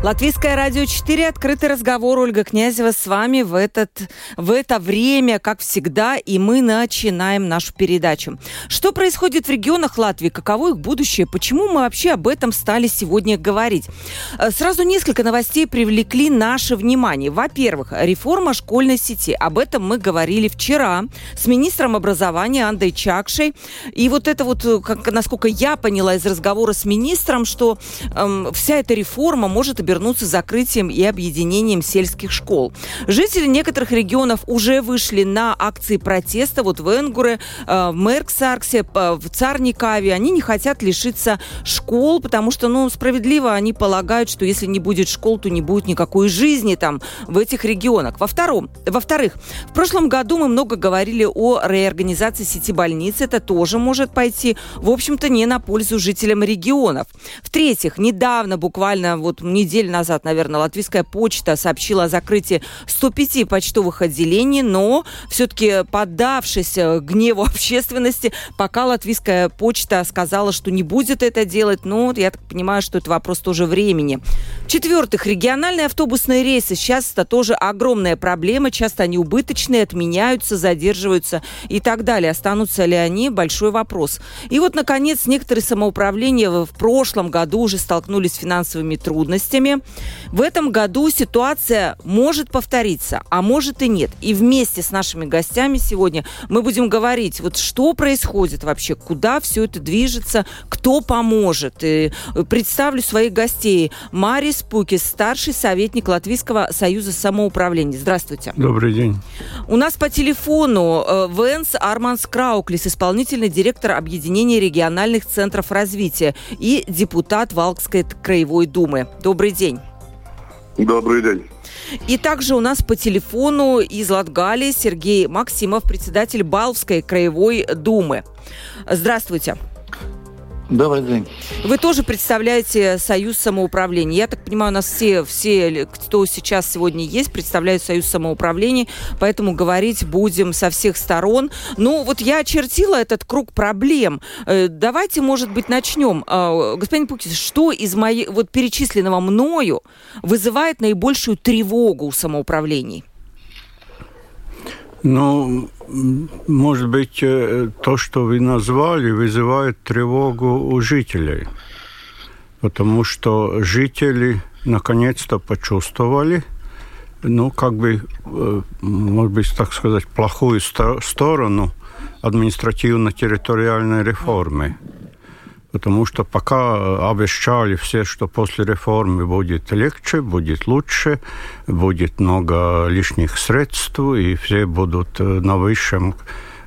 Латвийское радио 4, открытый разговор. Ольга Князева с вами в, этот, в это время, как всегда, и мы начинаем нашу передачу. Что происходит в регионах Латвии, каково их будущее, почему мы вообще об этом стали сегодня говорить? Э, сразу несколько новостей привлекли наше внимание. Во-первых, реформа школьной сети. Об этом мы говорили вчера с министром образования Андой Чакшей. И вот это вот, э, как, насколько я поняла из разговора с министром, что эм, вся эта реформа может обернуться закрытием и объединением сельских школ. Жители некоторых регионов уже вышли на акции протеста. Вот в Энгуре, э, в Мерксарксе, в Царникаве. Они не хотят лишиться школ, потому что, ну, справедливо они полагают, что если не будет школ, то не будет никакой жизни там в этих регионах. Во втором, во-вторых, в прошлом году мы много говорили о реорганизации сети больниц. Это тоже может пойти, в общем-то, не на пользу жителям регионов. В-третьих, недавно, буквально вот неделю недель назад, наверное, Латвийская почта сообщила о закрытии 105 почтовых отделений, но все-таки поддавшись э, гневу общественности, пока Латвийская почта сказала, что не будет это делать, ну, я так понимаю, что это вопрос тоже времени. В-четвертых, региональные автобусные рейсы. Сейчас это тоже огромная проблема. Часто они убыточные, отменяются, задерживаются и так далее. Останутся ли они? Большой вопрос. И вот, наконец, некоторые самоуправления в прошлом году уже столкнулись с финансовыми трудностями вами. В этом году ситуация может повториться, а может и нет. И вместе с нашими гостями сегодня мы будем говорить, вот что происходит вообще, куда все это движется, кто поможет. И представлю своих гостей. Марис Пукис, старший советник Латвийского союза самоуправления. Здравствуйте. Добрый день. У нас по телефону э, Венс Арманс Крауклис, исполнительный директор Объединения региональных центров развития и депутат Валкской краевой думы. Добрый день. Добрый день. И также у нас по телефону из Латгали Сергей Максимов, председатель Балвской краевой думы. Здравствуйте. Добрый день. Вы тоже представляете Союз самоуправления. Я так понимаю, у нас все, все, кто сейчас сегодня есть, представляют Союз самоуправления, поэтому говорить будем со всех сторон. Ну, вот я очертила этот круг проблем. Э, давайте, может быть, начнем. А, господин Пукис, что из моей, вот перечисленного мною вызывает наибольшую тревогу у самоуправлений? Ну, может быть, э, то, что вы назвали, вызывает тревогу у жителей. Потому что жители наконец-то почувствовали, ну, как бы, э, может быть, так сказать, плохую сторону административно-территориальной реформы потому что пока обещали все, что после реформы будет легче, будет лучше, будет много лишних средств, и все будут э, на высшем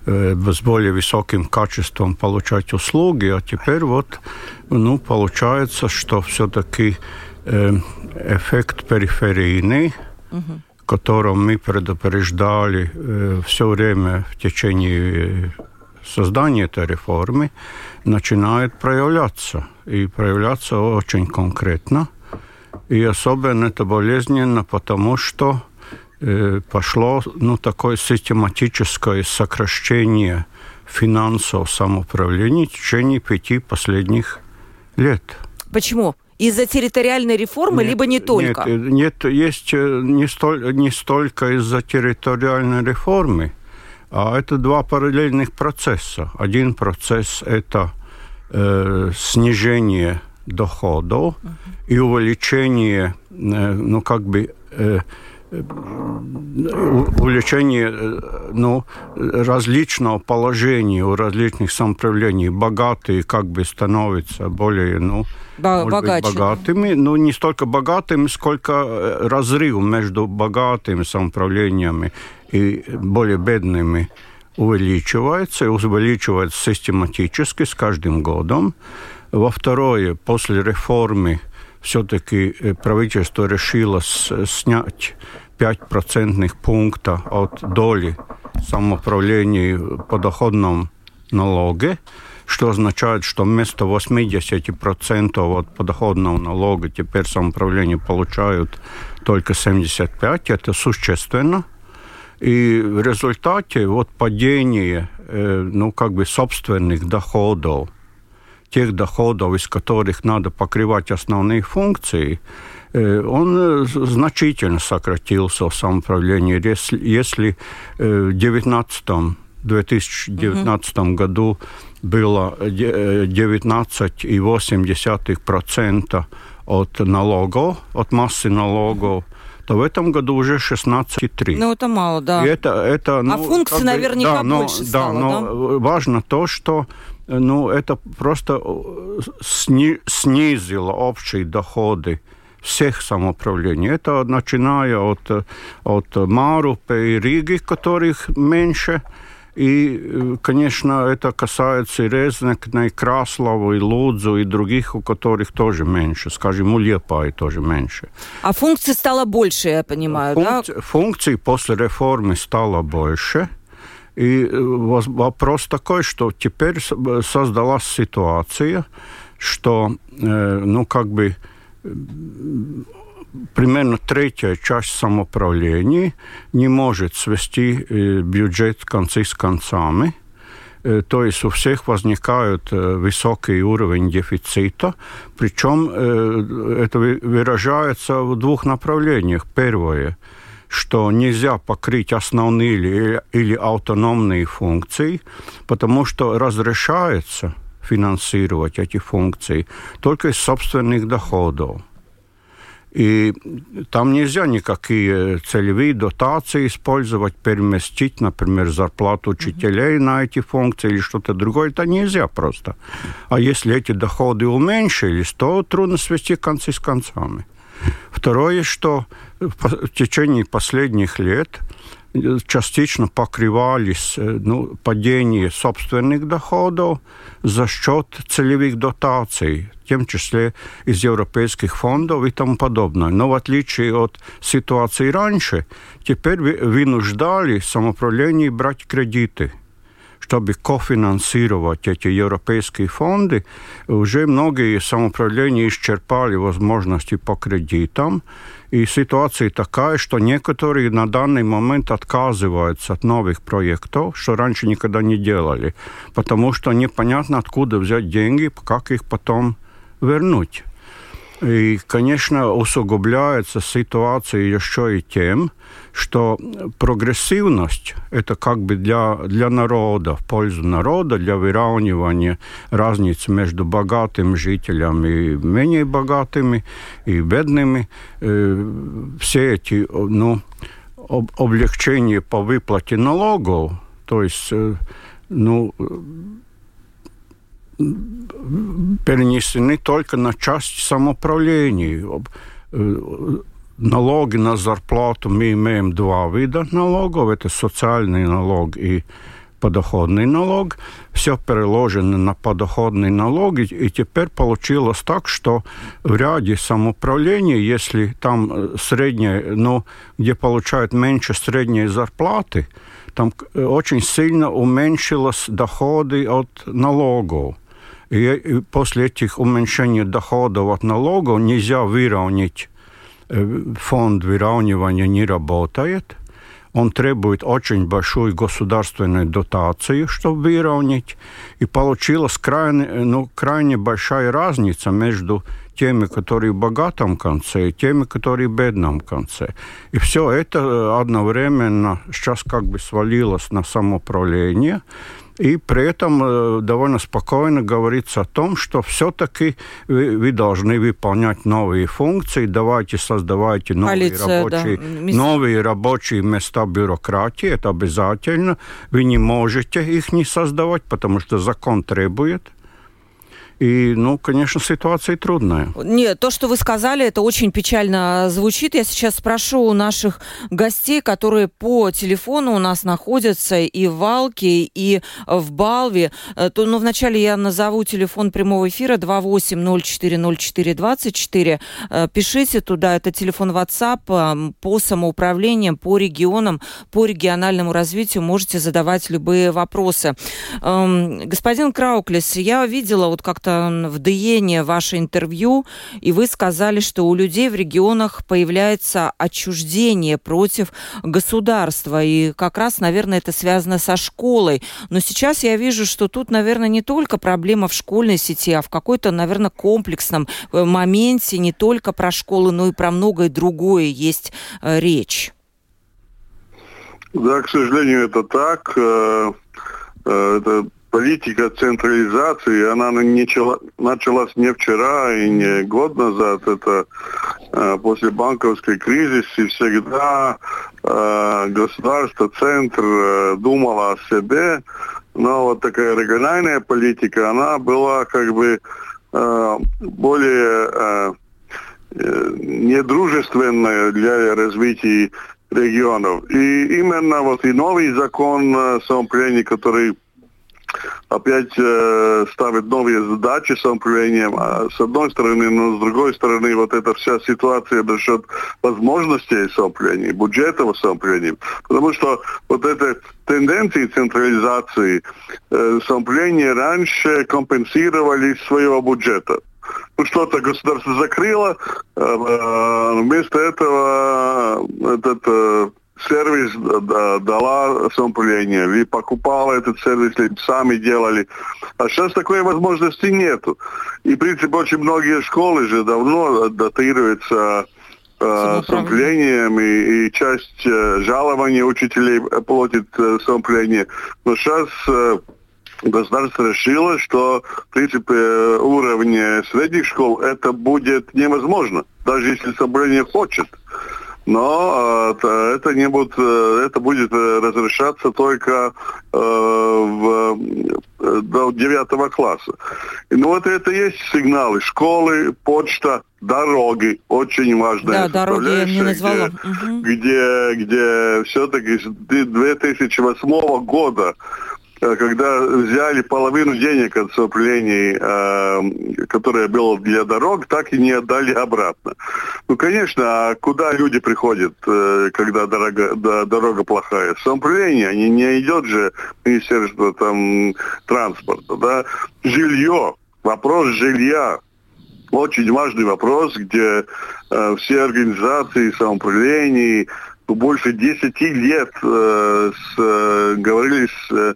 э, с более высоким качеством получать услуги, а теперь вот, ну, получается, что все-таки э, эффект периферийный, угу. которым мы предупреждали э, все время в течение создания этой реформы, начинает проявляться. И проявляться очень конкретно. И особенно это болезненно, потому что э, пошло ну, такое систематическое сокращение финансов самоуправления в течение пяти последних лет. Почему? Из-за территориальной реформы, нет, либо не только? Нет, нет есть э, не, столь, не столько из-за территориальной реформы, это два параллельных процесса. Один процесс – это э, снижение доходов uh-huh. и увеличение, э, ну, как бы, э, увеличение э, ну, различного положения у различных самоуправлений. Богатые как бы становятся более ну, Богаче. Быть, богатыми. Но не столько богатыми, сколько э, разрыв между богатыми самоуправлениями и более бедными увеличивается, и увеличивается систематически с каждым годом. Во второе, после реформы все-таки правительство решило снять 5 процентных пункта от доли самоуправлении подоходном налоге, что означает, что вместо 80% от подоходного налога теперь самоуправление получают только 75%. Это существенно. И в результате вот падение э, ну, как бы собственных доходов, тех доходов, из которых надо покрывать основные функции, он значительно сократился в самоуправлении. Если, если в 2019, 2019 угу. году было 19,8% от налогов, от массы налогов, то в этом году уже 16,3. Ну, это мало, да. И это, это, а ну, а функций как наверняка да, но, больше да, стало, но да? важно то, что ну, это просто сни, снизило общие доходы всех самоуправлений. Это начиная от, от Марупы и Риги, которых меньше, и, конечно, это касается и Резнекна, и Краслова, и Лудзу, и других, у которых тоже меньше. Скажем, у Лепаи тоже меньше. А функций стало больше, я понимаю, Функци- да? Функций после реформы стало больше. И вопрос такой, что теперь создалась ситуация, что, ну, как бы примерно третья часть самоуправления не может свести э, бюджет концы с концами. Э, то есть у всех возникает э, высокий уровень дефицита, причем это выражается в двух направлениях. Первое что нельзя покрыть основные или, или автономные функции, потому что разрешается финансировать эти функции только из собственных доходов. И там нельзя никакие целевые дотации использовать, переместить, например, зарплату учителей на эти функции или что-то другое. Это нельзя просто. А если эти доходы уменьшились, то трудно свести концы с концами. Второе, что в течение последних лет частично покрывались ну, падение собственных доходов за счет целевых дотаций, в том числе из европейских фондов и тому подобное. Но в отличие от ситуации раньше, теперь вынуждали самоуправление брать кредиты чтобы кофинансировать эти европейские фонды, уже многие самоуправления исчерпали возможности по кредитам, и ситуация такая, что некоторые на данный момент отказываются от новых проектов, что раньше никогда не делали, потому что непонятно, откуда взять деньги, как их потом вернуть. И, конечно, усугубляется ситуация еще и тем, что прогрессивность – это как бы для, для народа, в пользу народа, для выравнивания разниц между богатыми жителями и менее богатыми, и бедными. Э, все эти ну, об, облегчения по выплате налогов, то есть э, ну, перенесены только на часть самоуправления. Налоги на зарплату мы имеем два вида налогов. Это социальный налог и подоходный налог. Все переложено на подоходный налог. И, теперь получилось так, что в ряде самоуправлений, если там средняя, ну, где получают меньше средней зарплаты, там очень сильно уменьшилось доходы от налогов. И после этих уменьшений доходов от налогов нельзя выровнять фонд выравнивания не работает. Он требует очень большую государственную дотацию, чтобы выровнять. И получилась крайне, ну, крайне большая разница между теми, которые в богатом конце, и теми, которые в бедном конце. И все это одновременно сейчас как бы свалилось на самоуправление. И при этом э, довольно спокойно говорится о том, что все-таки вы, вы должны выполнять новые функции, давайте создавайте новые, Полиция, рабочие, да. новые рабочие места бюрократии, это обязательно. Вы не можете их не создавать, потому что закон требует. И, ну, конечно, ситуация трудная. Нет, то, что вы сказали, это очень печально звучит. Я сейчас спрошу у наших гостей, которые по телефону у нас находятся и в Валке, и в Балве. Э, то, ну, вначале я назову телефон прямого эфира 28040424. Э, пишите туда, это телефон WhatsApp э, по самоуправлениям, по регионам, по региональному развитию. Можете задавать любые вопросы. Эм, господин Крауклис, я видела вот как-то в Диене ваше интервью, и вы сказали, что у людей в регионах появляется отчуждение против государства. И как раз, наверное, это связано со школой. Но сейчас я вижу, что тут, наверное, не только проблема в школьной сети, а в какой-то, наверное, комплексном э, моменте не только про школы, но и про многое другое есть э, речь. Да, к сожалению, это так. Э, это политика централизации, она начала, началась не вчера и не год назад, это э, после банковской кризиса всегда э, государство, центр э, думало о себе, но вот такая региональная политика, она была как бы э, более э, э недружественная для развития регионов. И именно вот и новый закон э, самоуправления, который опять э, ставит новые задачи самоуправлением, а с одной стороны, но с другой стороны, вот эта вся ситуация насчет возможностей самоуправления, бюджета самоуправления, потому что вот эти тенденции централизации э, самоуправления раньше компенсировали своего бюджета. Ну, что-то государство закрыло, э, вместо этого этот э, сервис дала самоуправление, или покупала этот сервис, или сами делали. А сейчас такой возможности нету. И, в принципе, очень многие школы же давно датируются э, самоуправлением, и, и часть э, жалований учителей платит э, самоуправление. Но сейчас э, государство решило, что, в принципе, уровне средних школ это будет невозможно, даже если самоуправление хочет но э, это не будет, э, это будет э, разрешаться только в, до девятого класса. И, ну вот это есть сигналы. Школы, почта, дороги, очень важная да, дороги я не назвала. Где, угу. где, где все-таки с 2008 года когда взяли половину денег от соплений, э, которые было для дорог, так и не отдали обратно. Ну, конечно, а куда люди приходят, э, когда дорога, да, дорога плохая? Самоуправление, они не идет же Министерство там, транспорта, да? Жилье, вопрос жилья, очень важный вопрос, где э, все организации самоуправлений больше 10 лет э, с, э, говорили с э,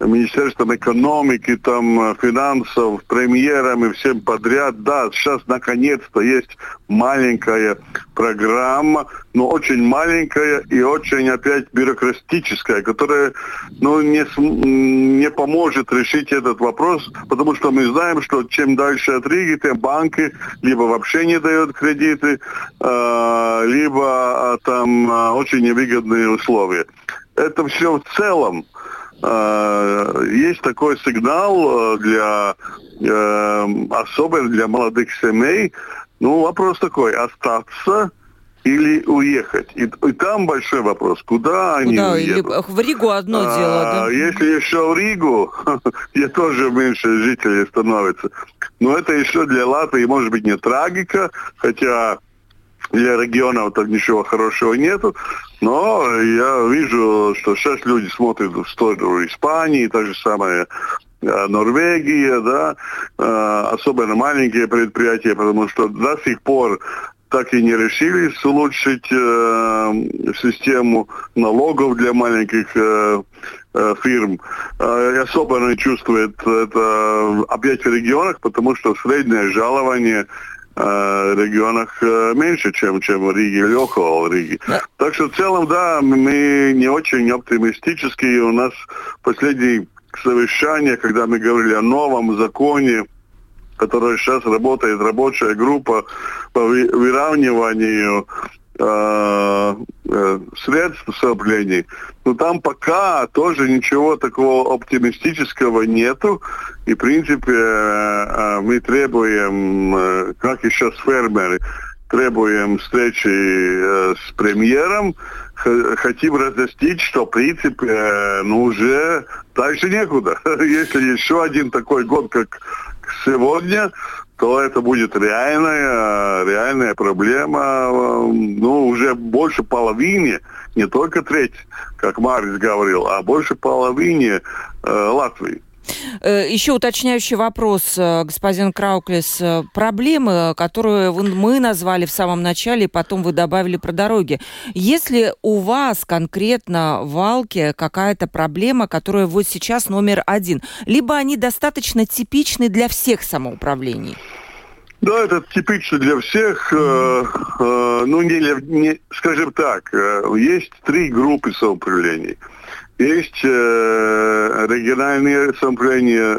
Министерством экономики, там, э, финансов, премьерами, всем подряд. Да, сейчас наконец-то есть маленькая программа, но очень маленькая и очень опять бюрократическая, которая ну, не, не поможет решить этот вопрос, потому что мы знаем, что чем дальше от Риги, тем банки либо вообще не дают кредиты, э, либо э, там э, очень невыгодные условия. Это все в целом есть такой сигнал э, для э, особенно для молодых семей. Ну, вопрос такой, остаться или уехать. И, и там большой вопрос, куда они куда? уедут. Или в Ригу одно а, дело, да? Если еще в Ригу, где тоже меньше жителей становится. Но это еще для Латвии может быть не трагика, хотя для регионов там ничего хорошего нету. Но я вижу, что сейчас люди смотрят в сторону Испании, та же самая э, Норвегия, да, э, особенно маленькие предприятия, потому что до сих пор так и не решились улучшить э, систему налогов для маленьких э, э, фирм. Э, особенно чувствует это опять в регионах, потому что среднее жалование регионах э, меньше, чем, чем в Риге или около Риги. Да. Так что в целом, да, мы не очень оптимистические. У нас последние совещания, когда мы говорили о новом законе, который сейчас работает рабочая группа по выравниванию э, э, средств самоуправления, но там пока тоже ничего такого оптимистического нету. И, в принципе, э, мы требуем, как и сейчас фермеры, требуем встречи с премьером, хотим разъяснить, что, в принципе, ну, уже дальше некуда. Если еще один такой год, как сегодня, то это будет реальная, реальная проблема, ну, уже больше половины, не только треть, как Марис говорил, а больше половины э, Латвии. Э, Еще уточняющий вопрос, э, господин Крауклис. Э, проблемы, которые мы назвали в самом начале, потом вы добавили про дороги. Если у вас конкретно в Алке какая-то проблема, которая вот сейчас номер один, либо они достаточно типичны для всех самоуправлений? Да, это типично для всех. Э, э, ну, не, не, скажем так, есть три группы самоуправлений. Есть э, региональные самоуправления,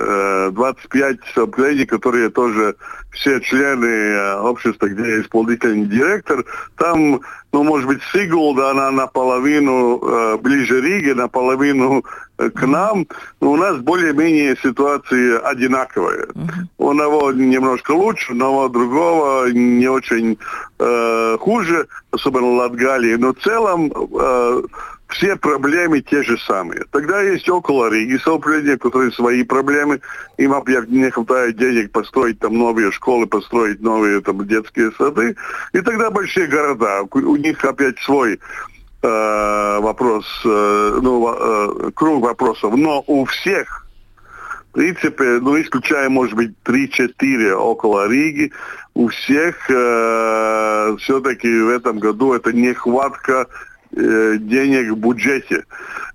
э, 25 самоуправлений, которые тоже все члены э, общества, где исполнительный директор. Там, ну, может быть, Сигулда, она наполовину э, ближе Риге, наполовину э, к нам. Но у нас более-менее ситуации одинаковые. Uh-huh. У одного немножко лучше, но у другого не очень э, хуже, особенно Латгалии. Но в целом... Э, все проблемы те же самые. Тогда есть около Риги самоуправления, которые свои проблемы. Им не хватает денег построить там новые школы, построить новые там детские сады. И тогда большие города, у них опять свой э, вопрос, э, ну, э, круг вопросов. Но у всех в принципе, ну, исключая, может быть, 3-4 около Риги, у всех э, все-таки в этом году это нехватка денег в бюджете,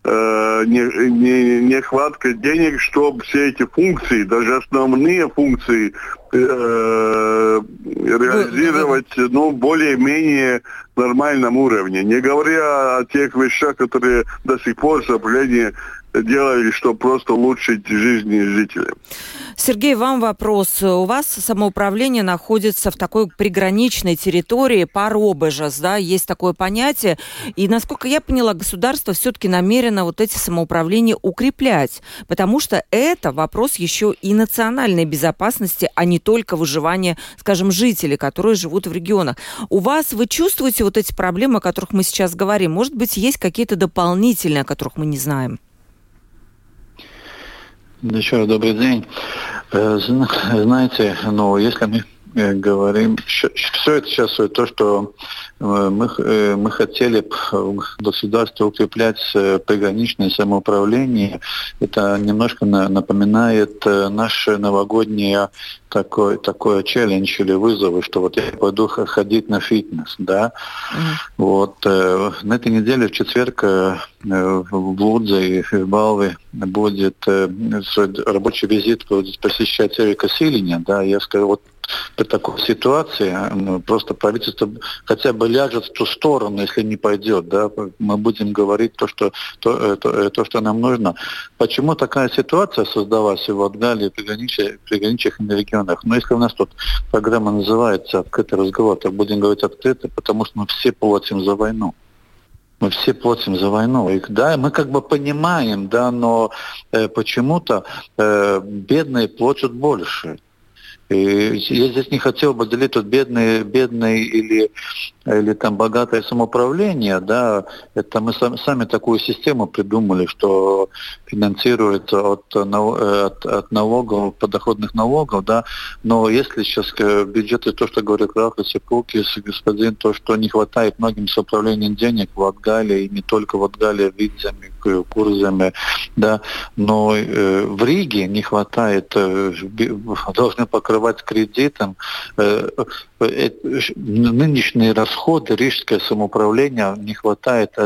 э, не, не, нехватка денег, чтобы все эти функции, даже основные функции э, реализовать ну, более-менее нормальном уровне. Не говоря о тех вещах, которые до сих пор соблюдение делали, чтобы просто улучшить жизнь жителям. Сергей, вам вопрос. У вас самоуправление находится в такой приграничной территории Паробежас, да, есть такое понятие. И, насколько я поняла, государство все-таки намерено вот эти самоуправления укреплять, потому что это вопрос еще и национальной безопасности, а не только выживания, скажем, жителей, которые живут в регионах. У вас вы чувствуете вот эти проблемы, о которых мы сейчас говорим? Может быть, есть какие-то дополнительные, о которых мы не знаем? Еще раз добрый день. Э, знаете, ну, если мы говорим, все это сейчас то, что э, мы, мы хотели в государстве укреплять приграничное самоуправление, это немножко напоминает наше новогоднее такой, такой челлендж или вызовы, что вот я пойду ходить на фитнес, да. Mm-hmm. Вот э, на этой неделе в четверг э, в Лудзе и в Балве будет э, рабочий визит будет посещать Эрика Силиня, да, я скажу, вот при такой ситуации ну, просто правительство хотя бы ляжет в ту сторону, если не пойдет, да, мы будем говорить то, что, то, э, то, э, то, что нам нужно. Почему такая ситуация создалась в Латгалии, в приграничных, приграничных регионах? Ну, если у нас тут программа называется «Открытый разговор», так будем говорить открыто, потому что мы все платим за войну мы все платим за войну. И, да, мы как бы понимаем, да, но э, почему-то э, бедные платят больше. Я здесь не хотел бы делить тут бедные, бедные или, или там богатое самоуправление, да, это мы сами, сами такую систему придумали, что финансируется от, от, от налогов, подоходных налогов, да, но если сейчас бюджеты, то, что говорит Рафа Сипулкис, господин, то, что не хватает многим самоуправлением денег в Латгалии, и не только в Латгалии, Видзами, Курзами, да, но э, в Риге не хватает, э, должны покрывать кредитом э, э, нынешние расходы рижское самоуправление не хватает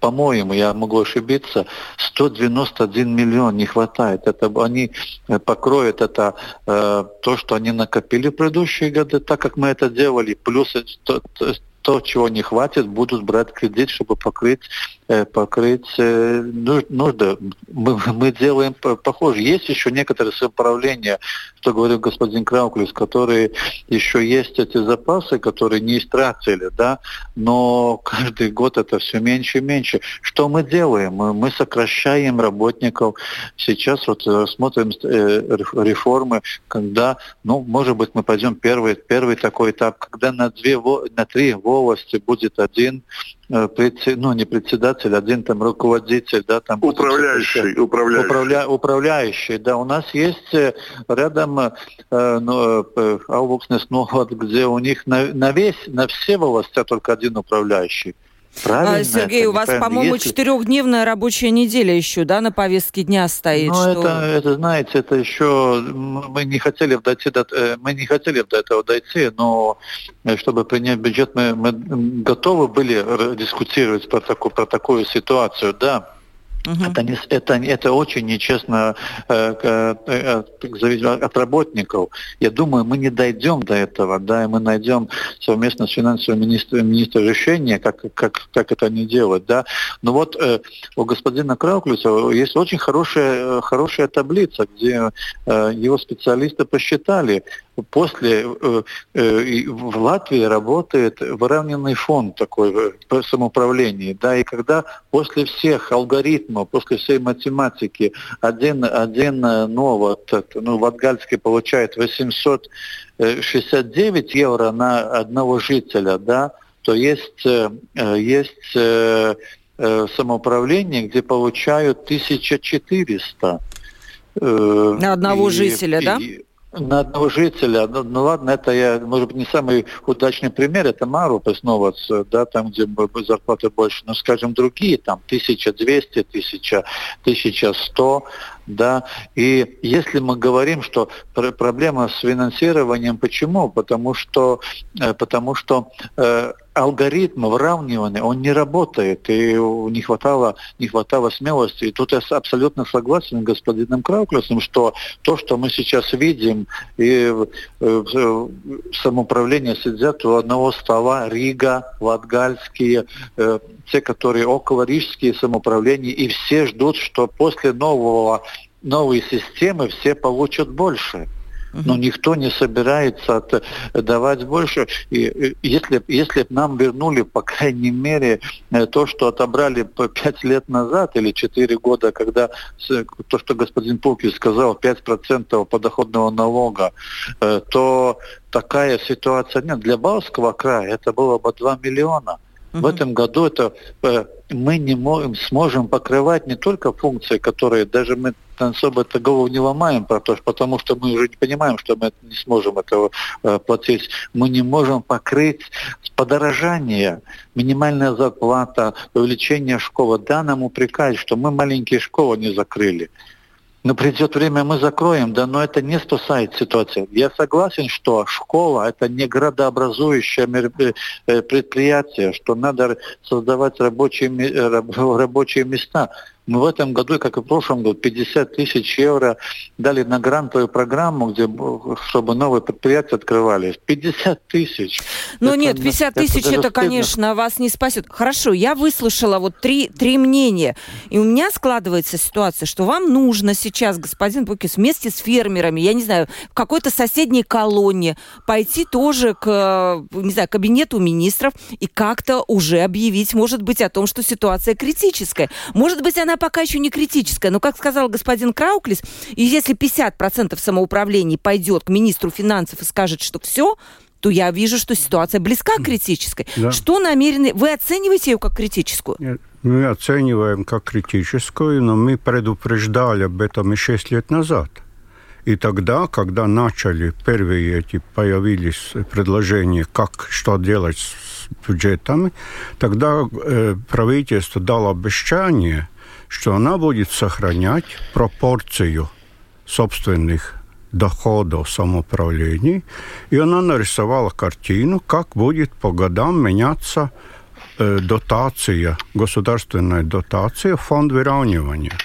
по-моему, я могу ошибиться, 191 миллион не хватает. Это они э, покроют это то, что они накопили в предыдущие годы, так как мы это делали, плюс то, чего не хватит, будут брать кредит, чтобы покрыть Э, покрыть э, нужды. Мы, мы делаем похоже. Есть еще некоторые самоуправления, что говорил господин Крауклис, которые еще есть эти запасы, которые не истратили, да, но каждый год это все меньше и меньше. Что мы делаем? Мы, мы сокращаем работников. Сейчас вот э, смотрим реформы, когда, ну, может быть, мы пойдем первый, первый такой этап, когда на, две, на три волости будет один Э, ну не председатель, один там руководитель, да, там управляющий, управляющий, управля, управляющий, да, у нас есть э, рядом э, ну, э, Аувокснес, ну, вот, где у них на, на весь, на все власти только один управляющий. Правильно, а, Сергей, у вас, по-моему, Если... четырехдневная рабочая неделя еще, да, на повестке дня стоит. Ну, что... это, это, знаете, это еще мы не хотели дойти до, э, мы не хотели до этого дойти, но э, чтобы принять бюджет, мы, мы готовы были дискутировать про такую, про такую ситуацию, да. Угу. Это, не, это, это очень нечестно э, э, э, от работников. Я думаю, мы не дойдем до этого, да, и мы найдем совместно с финансовым министром, министром решение, как, как, как это не делать, да. Но вот э, у господина Крауклиса есть очень хорошая, хорошая таблица, где э, его специалисты посчитали, после э, э, в Латвии работает выравненный фонд такой э, по самоуправлении, да, и когда после всех алгоритмов, после всей математики один, один ну, вот, ну, Латгальский получает 869 евро на одного жителя, да, то есть, есть самоуправление, где получают 1400. На одного и, жителя, и, да? На одного жителя, ну, ну ладно, это я, может быть, не самый удачный пример, это Марупа снова, да, там, где зарплаты больше, но, скажем, другие, там, 1200, 1000, 1100, да, и если мы говорим, что проблема с финансированием, почему? Потому что, э, потому что э, алгоритм выравнивания, он не работает, и не хватало, не хватало смелости. И тут я абсолютно согласен с господином Крауклесом, что то, что мы сейчас видим, и э, самоуправление сидят у одного стола Рига, Латгальские, э, те, которые около рижские самоуправления, и все ждут, что после нового новой системы все получат больше но никто не собирается давать больше. И если, если нам вернули, по крайней мере, э, то, что отобрали пять лет назад или четыре года, когда то, что господин Пулки сказал, 5% подоходного налога, э, то такая ситуация нет. Для Балтского края это было бы 2 миллиона. В этом году это э, мы не можем, сможем покрывать не только функции, которые даже мы особо это голову не ломаем, потому что мы уже не понимаем, что мы не сможем этого э, платить. Мы не можем покрыть подорожание, минимальная зарплата, увеличение школы. Да, нам упрекают, что мы маленькие школы не закрыли. Но придет время, мы закроем, да, но это не спасает ситуацию. Я согласен, что школа – это не градообразующее э, э, предприятие, что надо создавать рабочие, рабочие места. Мы в этом году, как и в прошлом году, 50 тысяч евро дали на грантовую программу, где, чтобы новые предприятия открывались. 50 тысяч. Ну это, нет, 50 тысяч это, это конечно, вас не спасет. Хорошо, я выслушала вот три, три мнения. И у меня складывается ситуация, что вам нужно сейчас, господин Букис, вместе с фермерами, я не знаю, в какой-то соседней колонии пойти тоже к, не знаю, кабинету министров и как-то уже объявить, может быть, о том, что ситуация критическая. Может быть, она пока еще не критическая, но, как сказал господин Крауклис, если 50% самоуправлений пойдет к министру финансов и скажет, что все, то я вижу, что ситуация близка к критической. Да. Что намерены... Вы оцениваете ее как критическую? Нет, мы оцениваем как критическую, но мы предупреждали об этом и 6 лет назад. И тогда, когда начали первые эти появились предложения, как что делать с бюджетами, тогда э, правительство дало обещание, что она будет сохранять пропорцию собственных доходов самоуправлений, и она нарисовала картину, как будет по годам меняться э, дотация, государственная дотация, фонд выравнивания.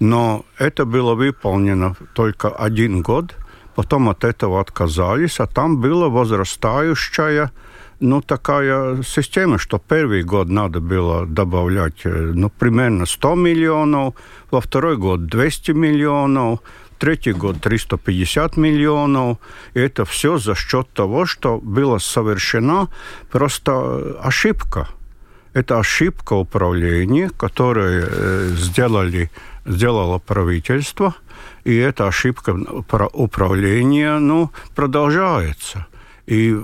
Но это было выполнено только один год, потом от этого отказались, а там была возрастающая ну, такая система, что первый год надо было добавлять, ну, примерно 100 миллионов, во второй год 200 миллионов, третий год 350 миллионов. И это все за счет того, что была совершена просто ошибка. Это ошибка управления, которую сделали, сделало правительство, и эта ошибка управления ну, продолжается. И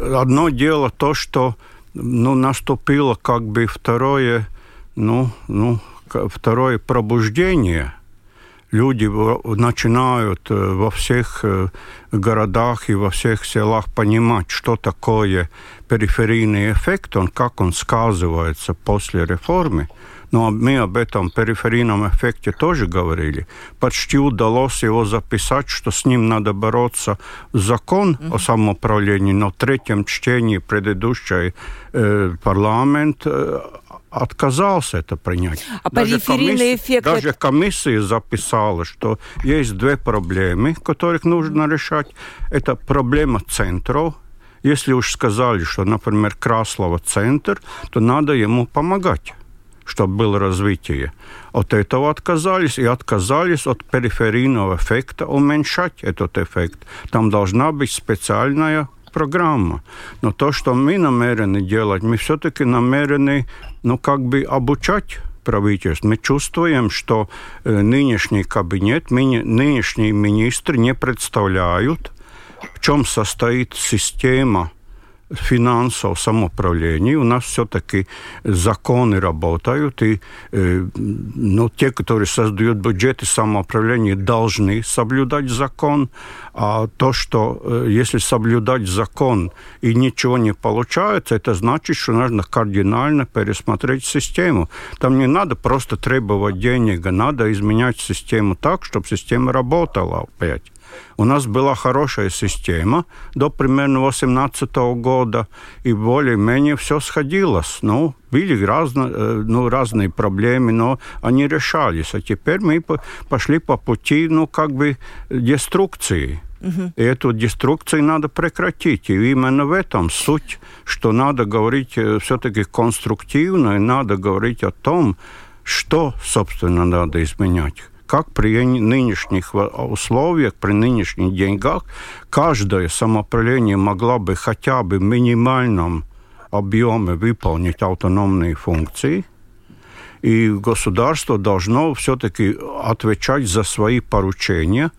одно дело то, что ну, наступило как бы второе, ну, ну, второе пробуждение – люди начинают э, во всех э, городах и во всех селах понимать, что такое периферийный эффект, он, как он сказывается после реформы. Но мы об этом периферийном эффекте тоже говорили. Почти удалось его записать, что с ним надо бороться закон mm-hmm. о самоуправлении, но в третьем чтении предыдущий э, парламент э, отказался это принять. А даже периферийный эффект... Даже комиссия записала, что есть две проблемы, которых нужно решать. Это проблема центров. Если уж сказали, что, например, Краслова центр, то надо ему помогать чтобы было развитие. От этого отказались и отказались от периферийного эффекта уменьшать этот эффект. Там должна быть специальная программа. Но то, что мы намерены делать, мы все-таки намерены, ну, как бы обучать правительство. Мы чувствуем, что э, нынешний кабинет, мы, нынешние министры не представляют, в чем состоит система финансов самоуправления. У нас все-таки законы работают, и э, ну, те, которые создают бюджеты самоуправления, должны соблюдать закон. А то, что э, если соблюдать закон и ничего не получается, это значит, что нужно кардинально пересмотреть систему. Там не надо просто требовать денег, а надо изменять систему так, чтобы система работала опять. У нас была хорошая система до примерно 18 года, и более-менее все сходилось. Ну, были разно, э, ну, разные проблемы, но они решались. А теперь мы пошли по пути, ну, как бы деструкции. Угу. И эту деструкцию надо прекратить. И именно в этом суть, что надо говорить э, все-таки конструктивно, и надо говорить о том, что, собственно, надо изменять как при нынешних условиях, при нынешних деньгах, каждое самоуправление могло бы хотя бы в минимальном объеме выполнить автономные функции, и государство должно все-таки отвечать за свои поручения,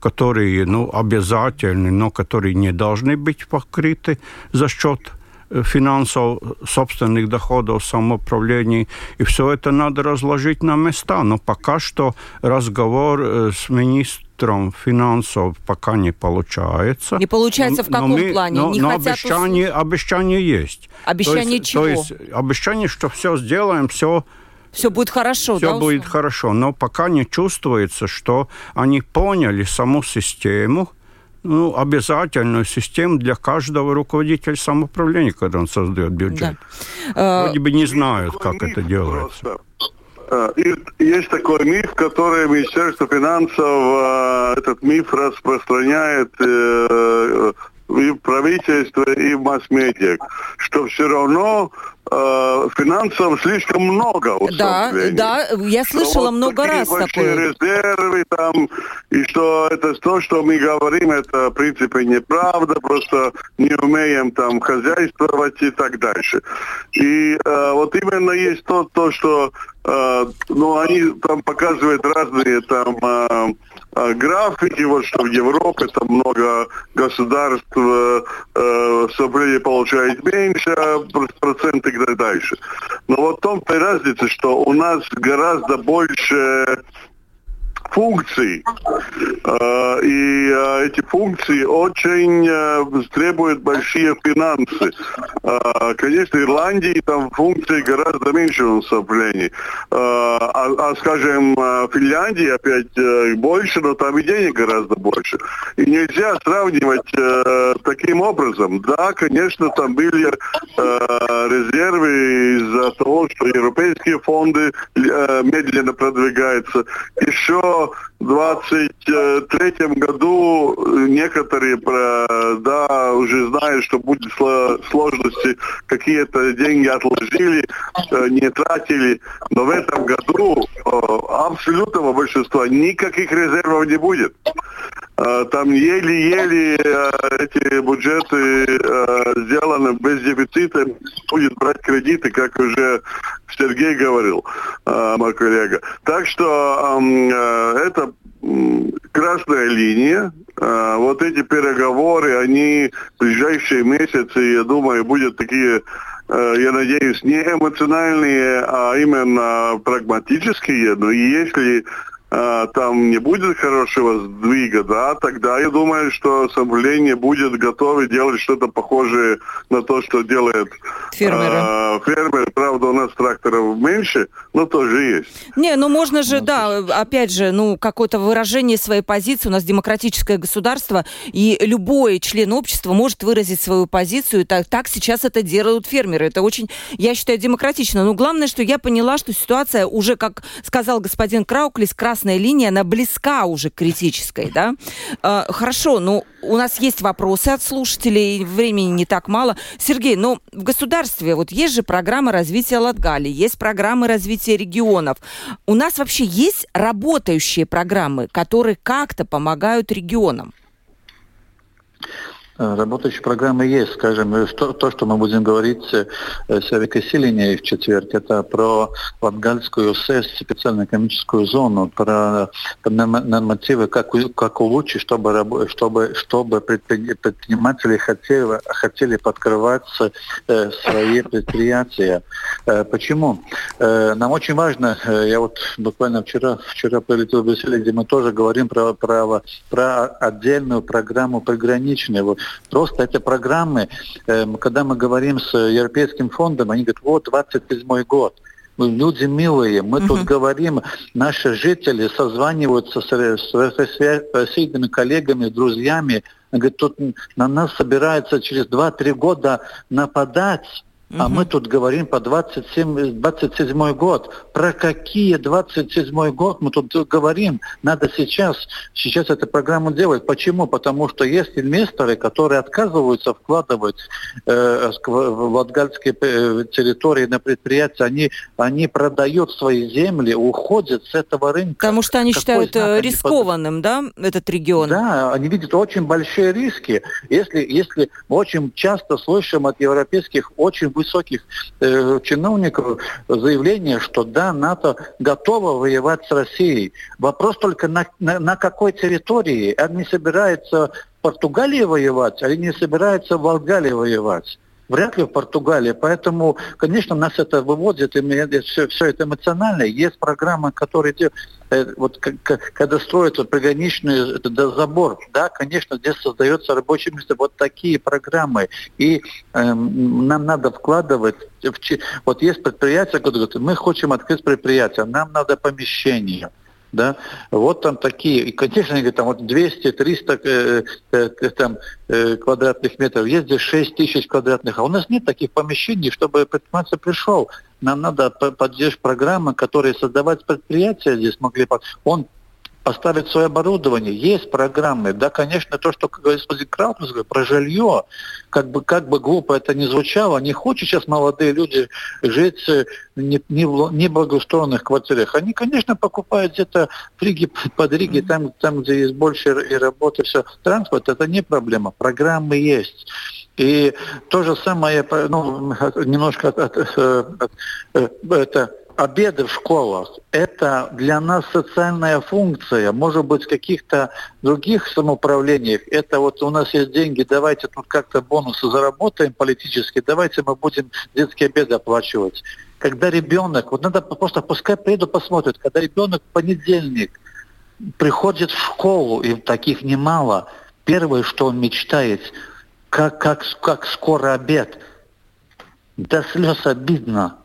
которые ну, обязательны, но которые не должны быть покрыты за счет финансов, собственных доходов, самоуправлений. И все это надо разложить на места. Но пока что разговор э, с министром финансов пока не получается. Не получается в каком но мы, плане? Но, не но хотят обещание, обещание есть. Обещание то есть, чего? То есть обещание, что все сделаем, все все будет хорошо, все да? будет хорошо, но пока не чувствуется, что они поняли саму систему, ну, обязательную систему для каждого руководителя самоуправления, когда он создает бюджет. Да. Вроде бы не знают, как это делается. И есть такой миф, который Министерство финансов а, этот миф распространяет э, и в правительстве, и в масс-медиа, что все равно э, финансов слишком много. Да, да, я слышала вот много раз такое. резервы там, и что это то, что мы говорим, это в принципе неправда, просто не умеем там хозяйствовать и так дальше. И э, вот именно есть то, то что э, ну, они там показывают разные там э графики, вот что в Европе там много государств э, э, получает меньше, проценты и так дальше. Но вот в том-то и разница, что у нас гораздо больше функций. А, и а, эти функции очень а, требуют большие финансы. Конечно, Ирландии там функции гораздо меньше управлении. А, а, скажем, Финляндии опять э, больше, но там и денег гораздо больше. И нельзя сравнивать э, таким образом. Да, конечно, там были э, резервы из-за того, что европейские фонды медленно продвигаются. Еще 2023 году некоторые да, уже знают, что будет сложности, какие-то деньги отложили, э, не тратили. Но в этом году абсолютного большинства никаких резервов не будет. Э, там еле-еле э, эти бюджеты сделаны без дефицита, будет брать кредиты, как уже Сергей говорил, мой коллега. Так что это красная линия. Вот эти переговоры, они в ближайшие месяцы, я думаю, будут такие я надеюсь, не эмоциональные, а именно прагматические. Но если а, там не будет хорошего сдвига, да, тогда я думаю, что ассамблея будет готовы делать что-то похожее на то, что делает фермеры. Э, фермеры. Правда, у нас тракторов меньше, но тоже есть. Не, ну можно же, да, опять же, ну какое-то выражение своей позиции. У нас демократическое государство, и любой член общества может выразить свою позицию. Так, так сейчас это делают фермеры. Это очень, я считаю, демократично. Но главное, что я поняла, что ситуация уже, как сказал господин Крауклис, красная красная линия, она близка уже к критической, да? Э, хорошо, ну, у нас есть вопросы от слушателей, времени не так мало. Сергей, ну, в государстве вот есть же программа развития Латгали, есть программы развития регионов. У нас вообще есть работающие программы, которые как-то помогают регионам? Э, работающие программы есть, скажем, что, то, что мы будем говорить э, с Эрикой Силиней в четверг, это про Латгальскую СЭС, специальную экономическую зону, про, нормативы, как, как улучшить, чтобы, чтобы, чтобы предприниматели хотели, хотели подкрывать э, свои предприятия. Почему? Нам очень важно, я вот буквально вчера, вчера прилетел в Брюссель, где мы тоже говорим про, про, про отдельную программу приграничную Просто эти программы, эм, когда мы говорим с Европейским фондом, они говорят, вот 27 год. Мы люди милые, мы uh-huh. тут говорим, наши жители созваниваются с, с соседями, коллегами, друзьями. Говорят, тут на нас собирается через 2-3 года нападать а мы тут говорим по 27, 27 год. Про какие 27 год мы тут говорим? Надо сейчас, сейчас эту программу делать. Почему? Потому что есть инвесторы, которые отказываются вкладывать э, в латгальские э, территории на предприятия. Они, они продают свои земли, уходят с этого рынка. Потому что они Какой считают э, рискованным, да, этот регион? Да, они видят очень большие риски. Если, если мы очень часто слышим от европейских очень высоких э, чиновников заявление, что да, НАТО готово воевать с Россией. Вопрос только на, на, на какой территории. Они собираются в Португалии воевать, они не собираются в Болгарии воевать вряд ли в Португалии. Поэтому, конечно, нас это выводит, и все, все это эмоционально. Есть программы, которые э, вот когда строят вот приграничный забор, да, конечно, здесь создается рабочее место. Вот такие программы. И э, нам надо вкладывать в, вот есть предприятия, которые говорят, мы хотим открыть предприятие, нам надо помещение да, вот там такие, и, конечно, они говорят, там вот 200-300 э, э, э, там, э, квадратных метров, есть здесь 6 тысяч квадратных, а у нас нет таких помещений, чтобы предприниматель пришел. Нам надо поддержать программы, которые создавать предприятия здесь могли. Он поставить свое оборудование. Есть программы. Да, конечно, то, что господин Краутман говорит про жилье, как бы, как бы глупо это ни звучало, не хочет сейчас молодые люди жить не, не, в неблагоустроенных квартирах. Они, конечно, покупают где-то в Риге, под Риге, там, там, где есть больше и работы, все. Транспорт – это не проблема. Программы есть. И то же самое, ну, немножко от, от, от, от, это обеды в школах – это для нас социальная функция. Может быть, в каких-то других самоуправлениях это вот у нас есть деньги, давайте тут как-то бонусы заработаем политически, давайте мы будем детские обеды оплачивать. Когда ребенок, вот надо просто, пускай приеду посмотрят, когда ребенок в понедельник приходит в школу, и таких немало, первое, что он мечтает, как, как, как скоро обед. До слез обидно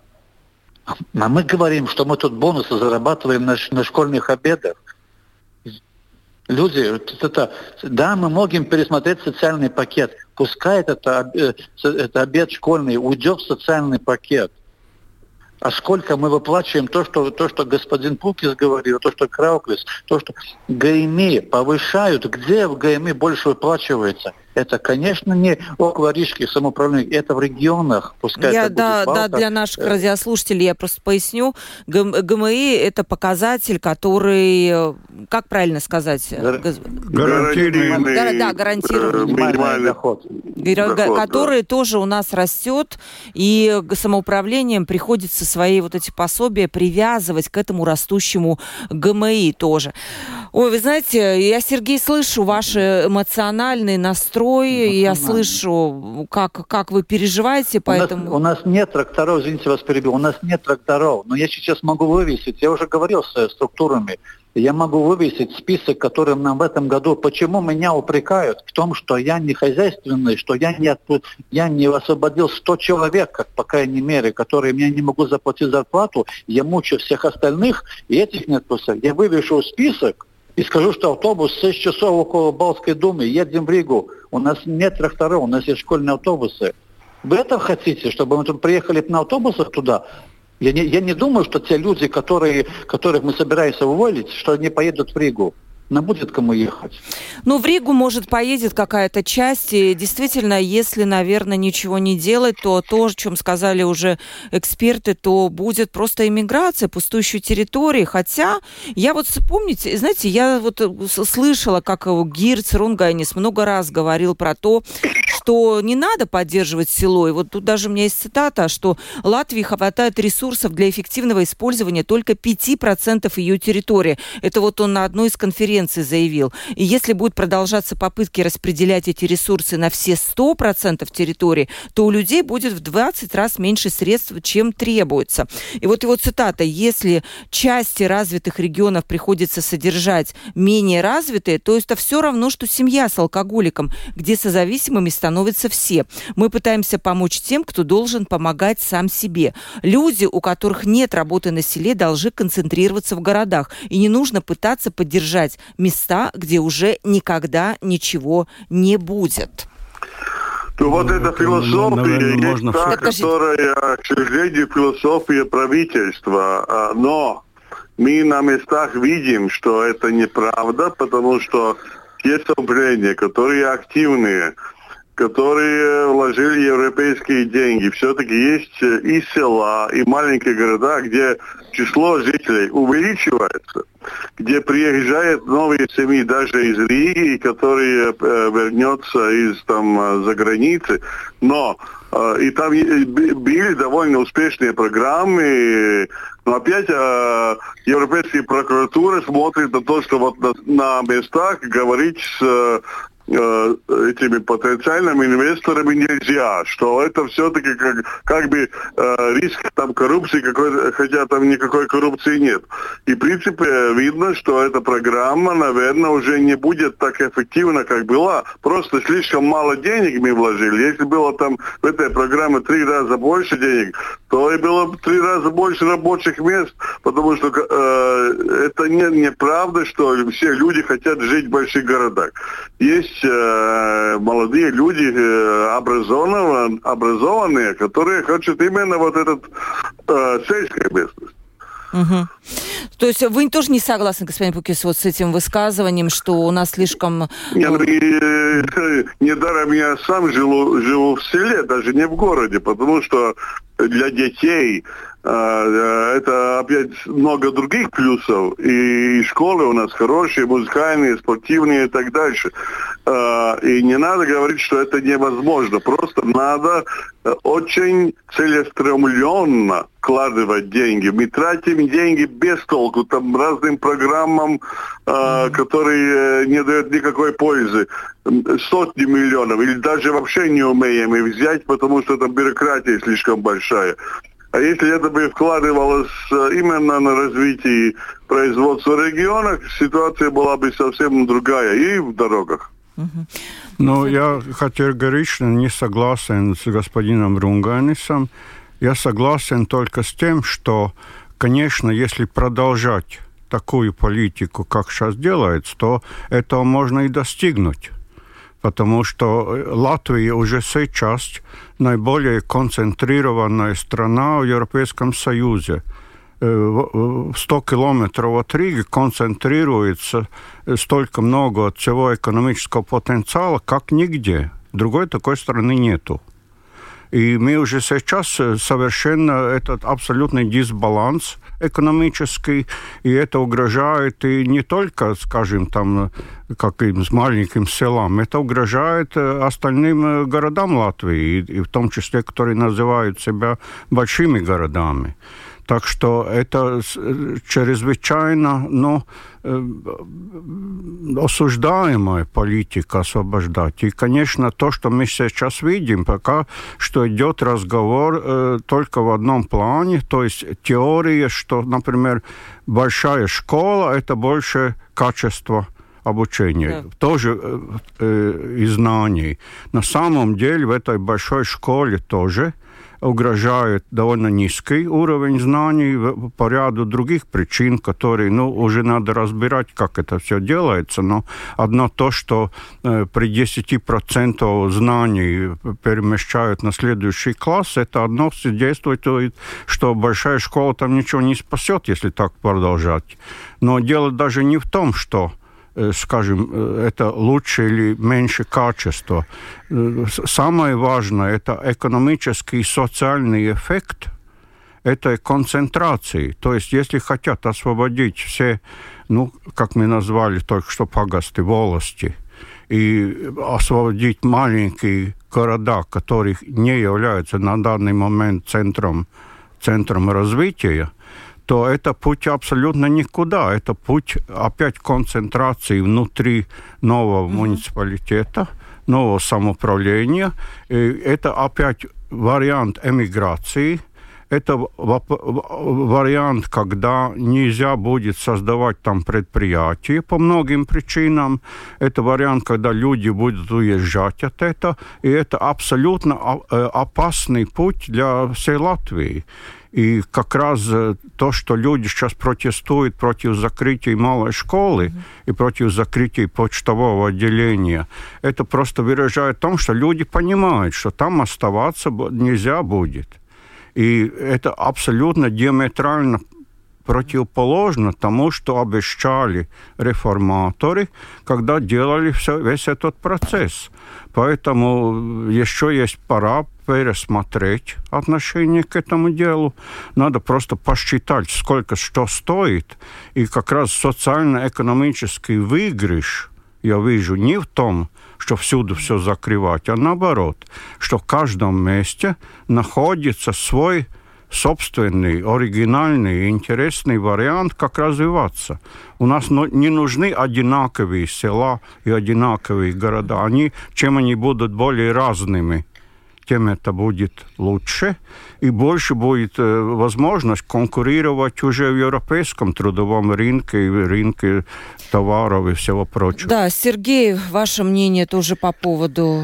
а мы говорим, что мы тут бонусы зарабатываем на, на школьных обедах. Люди, это, да, мы можем пересмотреть социальный пакет. Пускай это, это обед школьный уйдет в социальный пакет. а сколько мы выплачиваем то, что, то, что господин Пукис говорил, то, что Крауклис, то, что ГМИ повышают, где в ГМИ больше выплачивается – это, конечно, не около Рижских самоуправлений, это в регионах. Пускай я, это да, будет да, для наших э, радиослушателей я просто поясню. ГМИ – это показатель, который, э, как правильно сказать? Гарантированный. Да, гарантированный минимальный доход. Который тоже у нас растет, и самоуправлением приходится свои вот эти пособия привязывать к этому растущему ГМИ тоже. Ой, вы знаете, я, Сергей, слышу ваши эмоциональные настрои, я слышу, как, как вы переживаете по у. Нас, у нас нет тракторов, извините, вас перебил, у нас нет тракторов, но я сейчас могу вывесить, я уже говорил с структурами, я могу вывесить список, которым нам в этом году, почему меня упрекают в том, что я не хозяйственный, что я не, я не освободил 100 человек, как по крайней мере, которые мне не могу заплатить зарплату, я мучаю всех остальных, и этих нет просто. Я вывешу список, и скажу, что автобус 6 часов около Балской думы, едем в Ригу. У нас нет тракторов, у нас есть школьные автобусы. Вы это хотите, чтобы мы тут приехали на автобусах туда? Я не, я не думаю, что те люди, которые, которых мы собираемся уволить, что они поедут в Ригу нам будет кому ехать. Ну, в Ригу, может, поедет какая-то часть. И действительно, если, наверное, ничего не делать, то то, о чем сказали уже эксперты, то будет просто иммиграция, пустующей территории. Хотя, я вот, помните, знаете, я вот э, слышала, как Гирц Рунгайнис много раз говорил про то, что не надо поддерживать село. И вот тут даже у меня есть цитата, что Латвии хватает ресурсов для эффективного использования только 5% ее территории. Это вот он на одной из конференций заявил. И если будут продолжаться попытки распределять эти ресурсы на все 100% территории, то у людей будет в 20 раз меньше средств, чем требуется. И вот его цитата. Если части развитых регионов приходится содержать менее развитые, то это все равно, что семья с алкоголиком, где созависимыми становятся становятся все. Мы пытаемся помочь тем, кто должен помогать сам себе. Люди, у которых нет работы на селе, должны концентрироваться в городах. И не нужно пытаться поддержать места, где уже никогда ничего не будет. Ну вот эта философия Наверное, есть можно... та, которая, к сожалению, философия правительства. А, но мы на местах видим, что это неправда, потому что есть управления, которые активные, которые вложили европейские деньги. Все-таки есть э, и села, и маленькие города, где число жителей увеличивается, где приезжают новые семьи даже из Риги, которые э, вернется из там э, за границы. Но и там были довольно успешные программы, но опять э, Европейская прокуратура смотрит на то, что вот на, на местах говорить с Э, этими потенциальными инвесторами нельзя, что это все-таки как, как бы э, риск там коррупции, какой, хотя там никакой коррупции нет. И в принципе видно, что эта программа, наверное, уже не будет так эффективна, как была. Просто слишком мало денег мы вложили. Если было там в этой программе три раза больше денег, то и было три раза больше рабочих мест, потому что э, это не, неправда, что все люди хотят жить в больших городах. Есть есть э, молодые люди, э, образованные, образованные, которые хотят именно вот этот э, сельская местность. Угу. То есть вы тоже не согласны, господин Пукис, вот с этим высказыванием, что у нас слишком... Нет, ну, и, э, недаром я сам живу, живу в селе, даже не в городе, потому что для детей это опять много других плюсов. И школы у нас хорошие, музыкальные, спортивные и так дальше. А, и не надо говорить, что это невозможно. Просто надо э, очень целеустремленно вкладывать деньги. Мы тратим деньги без толку, там разным программам, которые э, не дают никакой пользы. Сотни миллионов. Или даже вообще не умеем их взять, потому что там бюрократия слишком большая. А если это бы вкладывалось э, именно на развитие производства в регионах, ситуация была бы совсем другая и в дорогах. Ну, я категорично не согласен с господином Рунганисом. Я согласен только с тем, что, конечно, если продолжать такую политику, как сейчас делается, то этого можно и достигнуть. потому что Латвия уже сейчас наиболее концентрированная страна в Европейском Союзе. 100 километров от Риги концентрируется столько много всего экономического потенциала, как нигде. Другой такой страны нету. И мы уже сейчас совершенно этот абсолютный дисбаланс экономический, и это угрожает и не только, скажем, там, каким с маленьким селам, это угрожает остальным городам Латвии, и, и в том числе, которые называют себя большими городами. Так что это чрезвычайно ну, осуждаемая политика освобождать. И, конечно, то, что мы сейчас видим, пока что идет разговор э, только в одном плане, то есть теория, что, например, большая школа – это больше качество обучения, да. тоже э, э, и знаний. На самом деле в этой большой школе тоже – угрожает довольно низкий уровень знаний по ряду других причин, которые, ну, уже надо разбирать, как это все делается, но одно то, что э, при 10% знаний перемещают на следующий класс, это одно свидетельствует, что большая школа там ничего не спасет, если так продолжать. Но дело даже не в том, что скажем, э, это лучше или меньше качество. Э, самое важное – это экономический и социальный эффект этой концентрации. То есть, если хотят освободить все, ну, как мы назвали только что погосты, волости, и освободить маленькие города, которых не являются на данный момент центром, центром развития, то это путь абсолютно никуда. Это путь опять концентрации внутри нового mm-hmm. муниципалитета, нового самоуправления. И это опять вариант эмиграции. Это вариант, когда нельзя будет создавать там предприятия по многим причинам. Это вариант, когда люди будут уезжать от этого. И это абсолютно э, опасный путь для всей Латвии. И как раз то, что люди сейчас протестуют против закрытия малой школы mm-hmm. и против закрытия почтового отделения, это просто выражает том, что люди понимают, что там оставаться нельзя будет. И это абсолютно диаметрально противоположно тому, что обещали реформаторы, когда делали все, весь этот процесс. Поэтому еще есть пора пересмотреть отношение к этому делу. Надо просто посчитать, сколько что стоит. И как раз социально-экономический выигрыш я вижу не в том, что всюду все закрывать, а наоборот, что в каждом месте находится свой собственный, оригинальный, интересный вариант, как развиваться. У нас не нужны одинаковые села и одинаковые города. Они, чем они будут более разными, тем это будет лучше, и больше будет э, возможность конкурировать уже в европейском трудовом рынке рынке товаров и всего прочего. Да, Сергей, ваше мнение тоже по поводу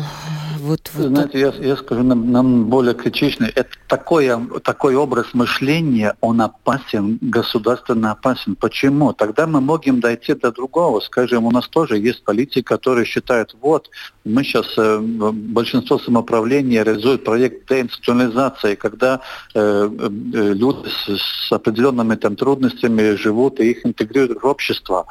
вот, вот Знаете, я, я скажу нам, нам более критично. Это такое, такой образ мышления, он опасен, государственно опасен. Почему? Тогда мы можем дойти до другого. Скажем, у нас тоже есть политики, которые считают, вот, мы сейчас, э, большинство самоуправления реализует проект деинституционализации, когда э, э, люди с, с определенными там трудностями живут и их интегрируют в общество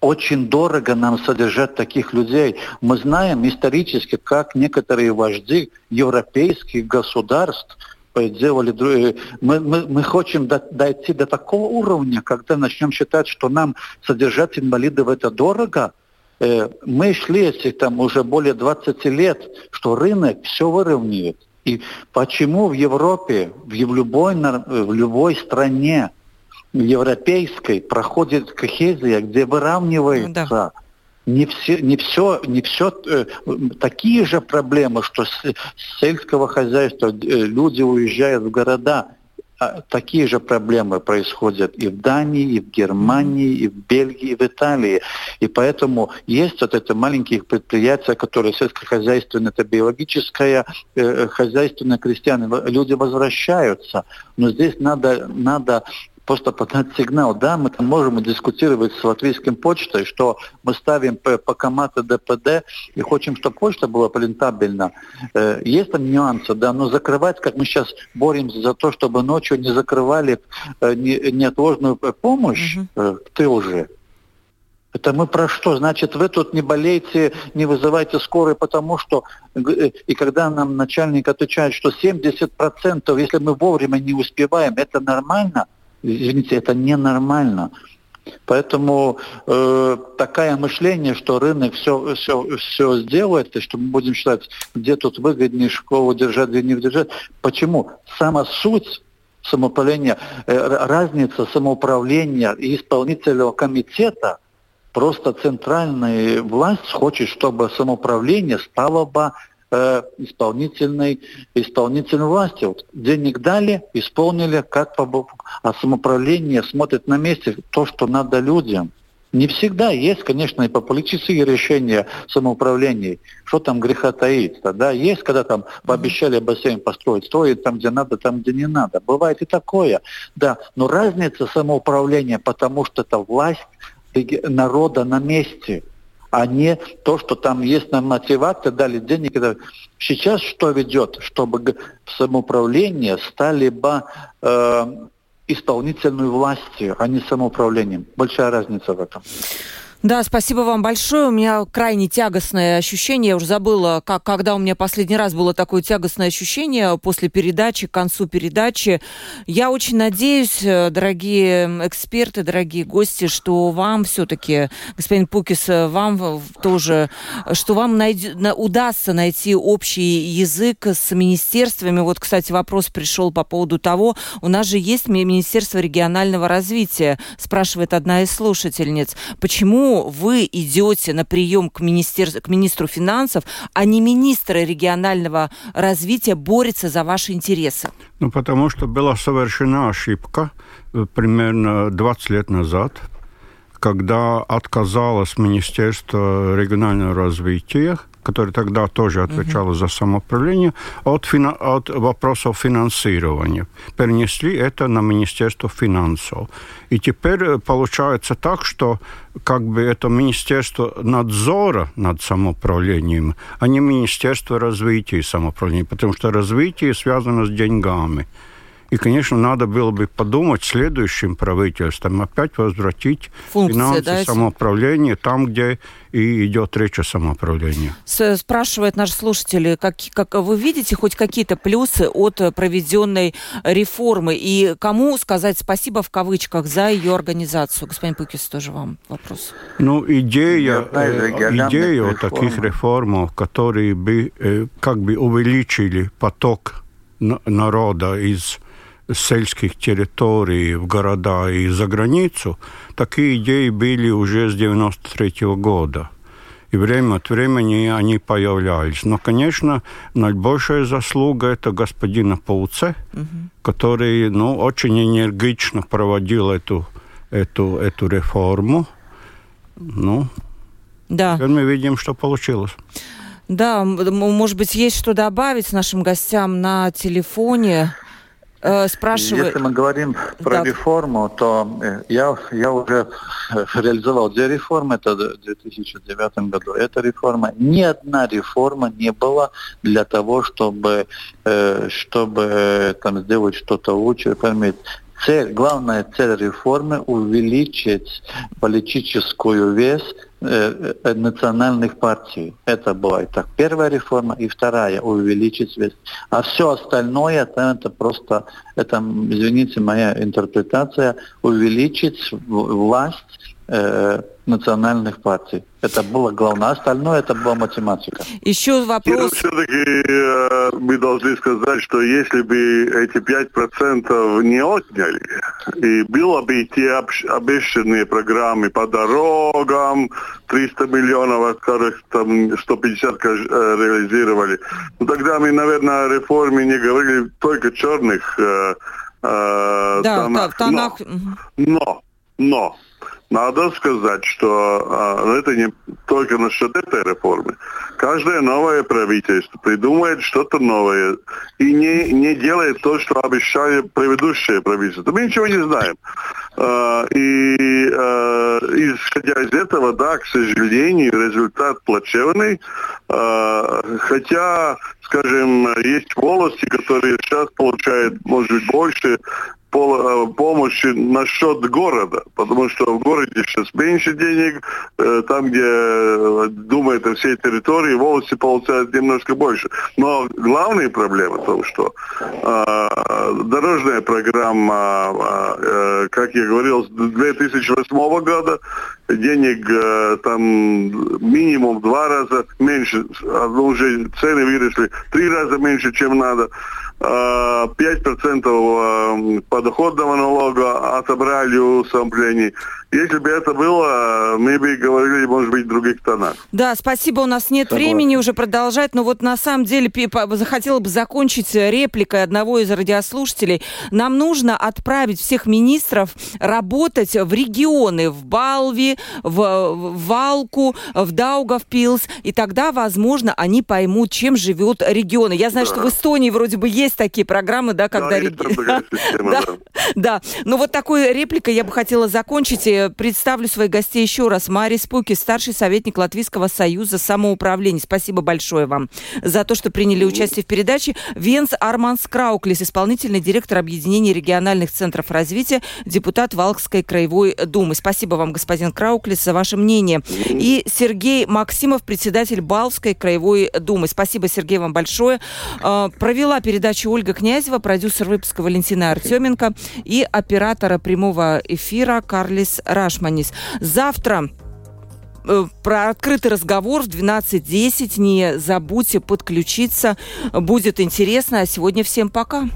очень дорого нам содержать таких людей. Мы знаем исторически, как некоторые вожди европейских государств делали... Э, мы, мы, мы хотим до, дойти до такого уровня, когда начнем считать, что нам содержать инвалидов это дорого. Э, мы шли этих там уже более 20 лет, что рынок все выровняет. И почему в Европе, в любой, в любой стране европейской проходит кохезия, где выравнивается да. Не все, не все, не все э, такие же проблемы, что с, с сельского хозяйства э, люди уезжают в города. А такие же проблемы происходят и в Дании, и в Германии, и в Бельгии, и в Италии. И поэтому есть вот это маленькие предприятия, которые сельскохозяйственное, это биологическое, э, хозяйственное, крестьяне. Люди возвращаются. Но здесь надо, надо просто подать сигнал. Да, мы там можем дискутировать с латвийским почтой, что мы ставим по, комате ДПД и хотим, чтобы почта была рентабельна. Э, есть там нюансы, да, но закрывать, как мы сейчас боремся за то, чтобы ночью не закрывали э, не, неотложную помощь, угу. ты уже это мы про что? Значит, вы тут не болейте, не вызывайте скорой, потому что... Э, и когда нам начальник отвечает, что 70%, если мы вовремя не успеваем, это нормально? Извините, это ненормально. Поэтому э, такое мышление, что рынок все, все, все сделает, и что мы будем считать, где тут выгоднее школу держать, где не держать. Почему? Сама суть самоуправления, э, разница самоуправления и исполнительного комитета – Просто центральная власть хочет, чтобы самоуправление стало бы э, исполнительной, исполнительной властью. Вот денег дали, исполнили, как по а самоуправление смотрит на месте то, что надо людям. Не всегда есть, конечно, и по политические решения самоуправления. Что там греха таится, да? Есть, когда там пообещали бассейн построить, строить там, где надо, там, где не надо. Бывает и такое, да. Но разница самоуправления, потому что это власть народа на месте, а не то, что там есть на мотивация, дали денег. Сейчас что ведет? Чтобы самоуправление стали бы э, исполнительной властью, а не самоуправлением. Большая разница в этом. Да, спасибо вам большое. У меня крайне тягостное ощущение. Я уже забыла, как, когда у меня последний раз было такое тягостное ощущение после передачи, к концу передачи. Я очень надеюсь, э, дорогие эксперты, дорогие гости, что вам все-таки, господин Пукис, э, вам тоже, что вам найд... удастся найти общий язык с министерствами. Вот, кстати, вопрос пришел по поводу того, у нас же есть Министерство регионального развития, спрашивает одна из слушательниц. Почему вы идете на прием к, министер... к министру финансов, а не министр регионального развития борется за ваши интересы? Ну, потому что была совершена ошибка э, примерно 20 лет назад, когда отказалось Министерство регионального развития который тогда тоже отвечал угу. за самоуправление, от, фина, от вопросов финансирования. Перенесли это на Министерство финансов. И теперь э, получается так, что как бы это Министерство надзора над самоуправлением, а не Министерство развития и самоуправления, потому что развитие связано с деньгами. И, конечно, надо было бы подумать следующим правительством опять возвратить Функции, финансы да, самоуправления там, где и идет речь о самоуправлении. Спрашивают наши слушатели, как, как вы видите хоть какие-то плюсы от проведенной реформы? И кому сказать спасибо в кавычках за ее организацию? Господин Пукис, тоже вам вопрос. Ну, идея, э, идея таких реформ, которые бы э, как бы увеличили поток народа из сельских территорий в города и за границу, такие идеи были уже с 93 -го года. И время от времени они появлялись. Но, конечно, наибольшая заслуга это господина Пауце, угу. который ну, очень энергично проводил эту, эту, эту реформу. Ну, да. теперь мы видим, что получилось. Да, может быть, есть что добавить нашим гостям на телефоне. Э, спрашиваю... Если мы говорим про да. реформу, то э, я, я уже реализовал две реформы, это в 2009 году. Эта реформа, ни одна реформа не была для того, чтобы, э, чтобы там, сделать что-то лучше. Понимаете, цель, главная цель реформы – увеличить политическую вес э, э, национальных партий. Это была так первая реформа, и вторая – увеличить вес. А все остальное это, это просто, это, извините, моя интерпретация, увеличить власть э, национальных партий. Это было главное. Остальное это была математика. Еще вопрос. Все-таки э, мы должны сказать, что если бы эти 5% не отняли, и было бы те обещанные программы по дорогам, 300 миллионов, от которых там 150 э, реализировали, ну, тогда мы, наверное, о реформе не говорили только черных э, э, да, тонах. Да, тонах. Но, но Но надо сказать, что а, это не только насчет этой реформы. Каждое новое правительство придумает что-то новое и не, не делает то, что обещали предыдущие правительства. Мы ничего не знаем. А, и а, исходя из этого, да, к сожалению, результат плачевный. Хотя скажем, есть волости, которые сейчас получают, может быть, больше помощи насчет города, потому что в городе сейчас меньше денег, э, там, где э, думают о всей территории, волосы получают немножко больше. Но главная проблема в том, что дорожная программа, как я говорил, с 2008 года денег там минимум два раза меньше, а уже цены выросли три раза меньше, чем надо. 5% э, подоходного налога отобрали у самоплений. Если бы это было, мы бы говорили, может быть, в других тонах. Да, спасибо. У нас нет Согласен. времени уже продолжать, но вот на самом деле захотела бы закончить репликой одного из радиослушателей. Нам нужно отправить всех министров работать в регионы, в Балви, в Валку, в Даугавпилс, и тогда, возможно, они поймут, чем живет регион. Я знаю, да. что в Эстонии вроде бы есть такие программы, да, когда... Да, реги... да, да. Но вот такой репликой я бы хотела закончить представлю своих гостей еще раз. Марис Пуки, старший советник Латвийского союза самоуправления. Спасибо большое вам за то, что приняли участие в передаче. Венс Арманс Крауклис, исполнительный директор Объединения региональных центров развития, депутат Валкской краевой думы. Спасибо вам, господин Крауклис, за ваше мнение. И Сергей Максимов, председатель Балской краевой думы. Спасибо, Сергей, вам большое. А, провела передачу Ольга Князева, продюсер выпуска Валентина Артеменко и оператора прямого эфира Карлис Рашманис. Завтра э, про открытый разговор в 12.10. Не забудьте подключиться. Будет интересно. А сегодня всем пока.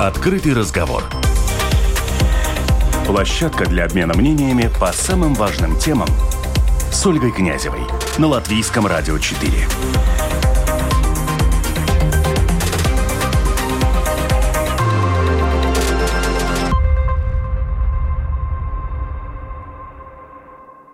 Открытый разговор. Площадка для обмена мнениями по самым важным темам с Ольгой Князевой на Латвийском радио 4.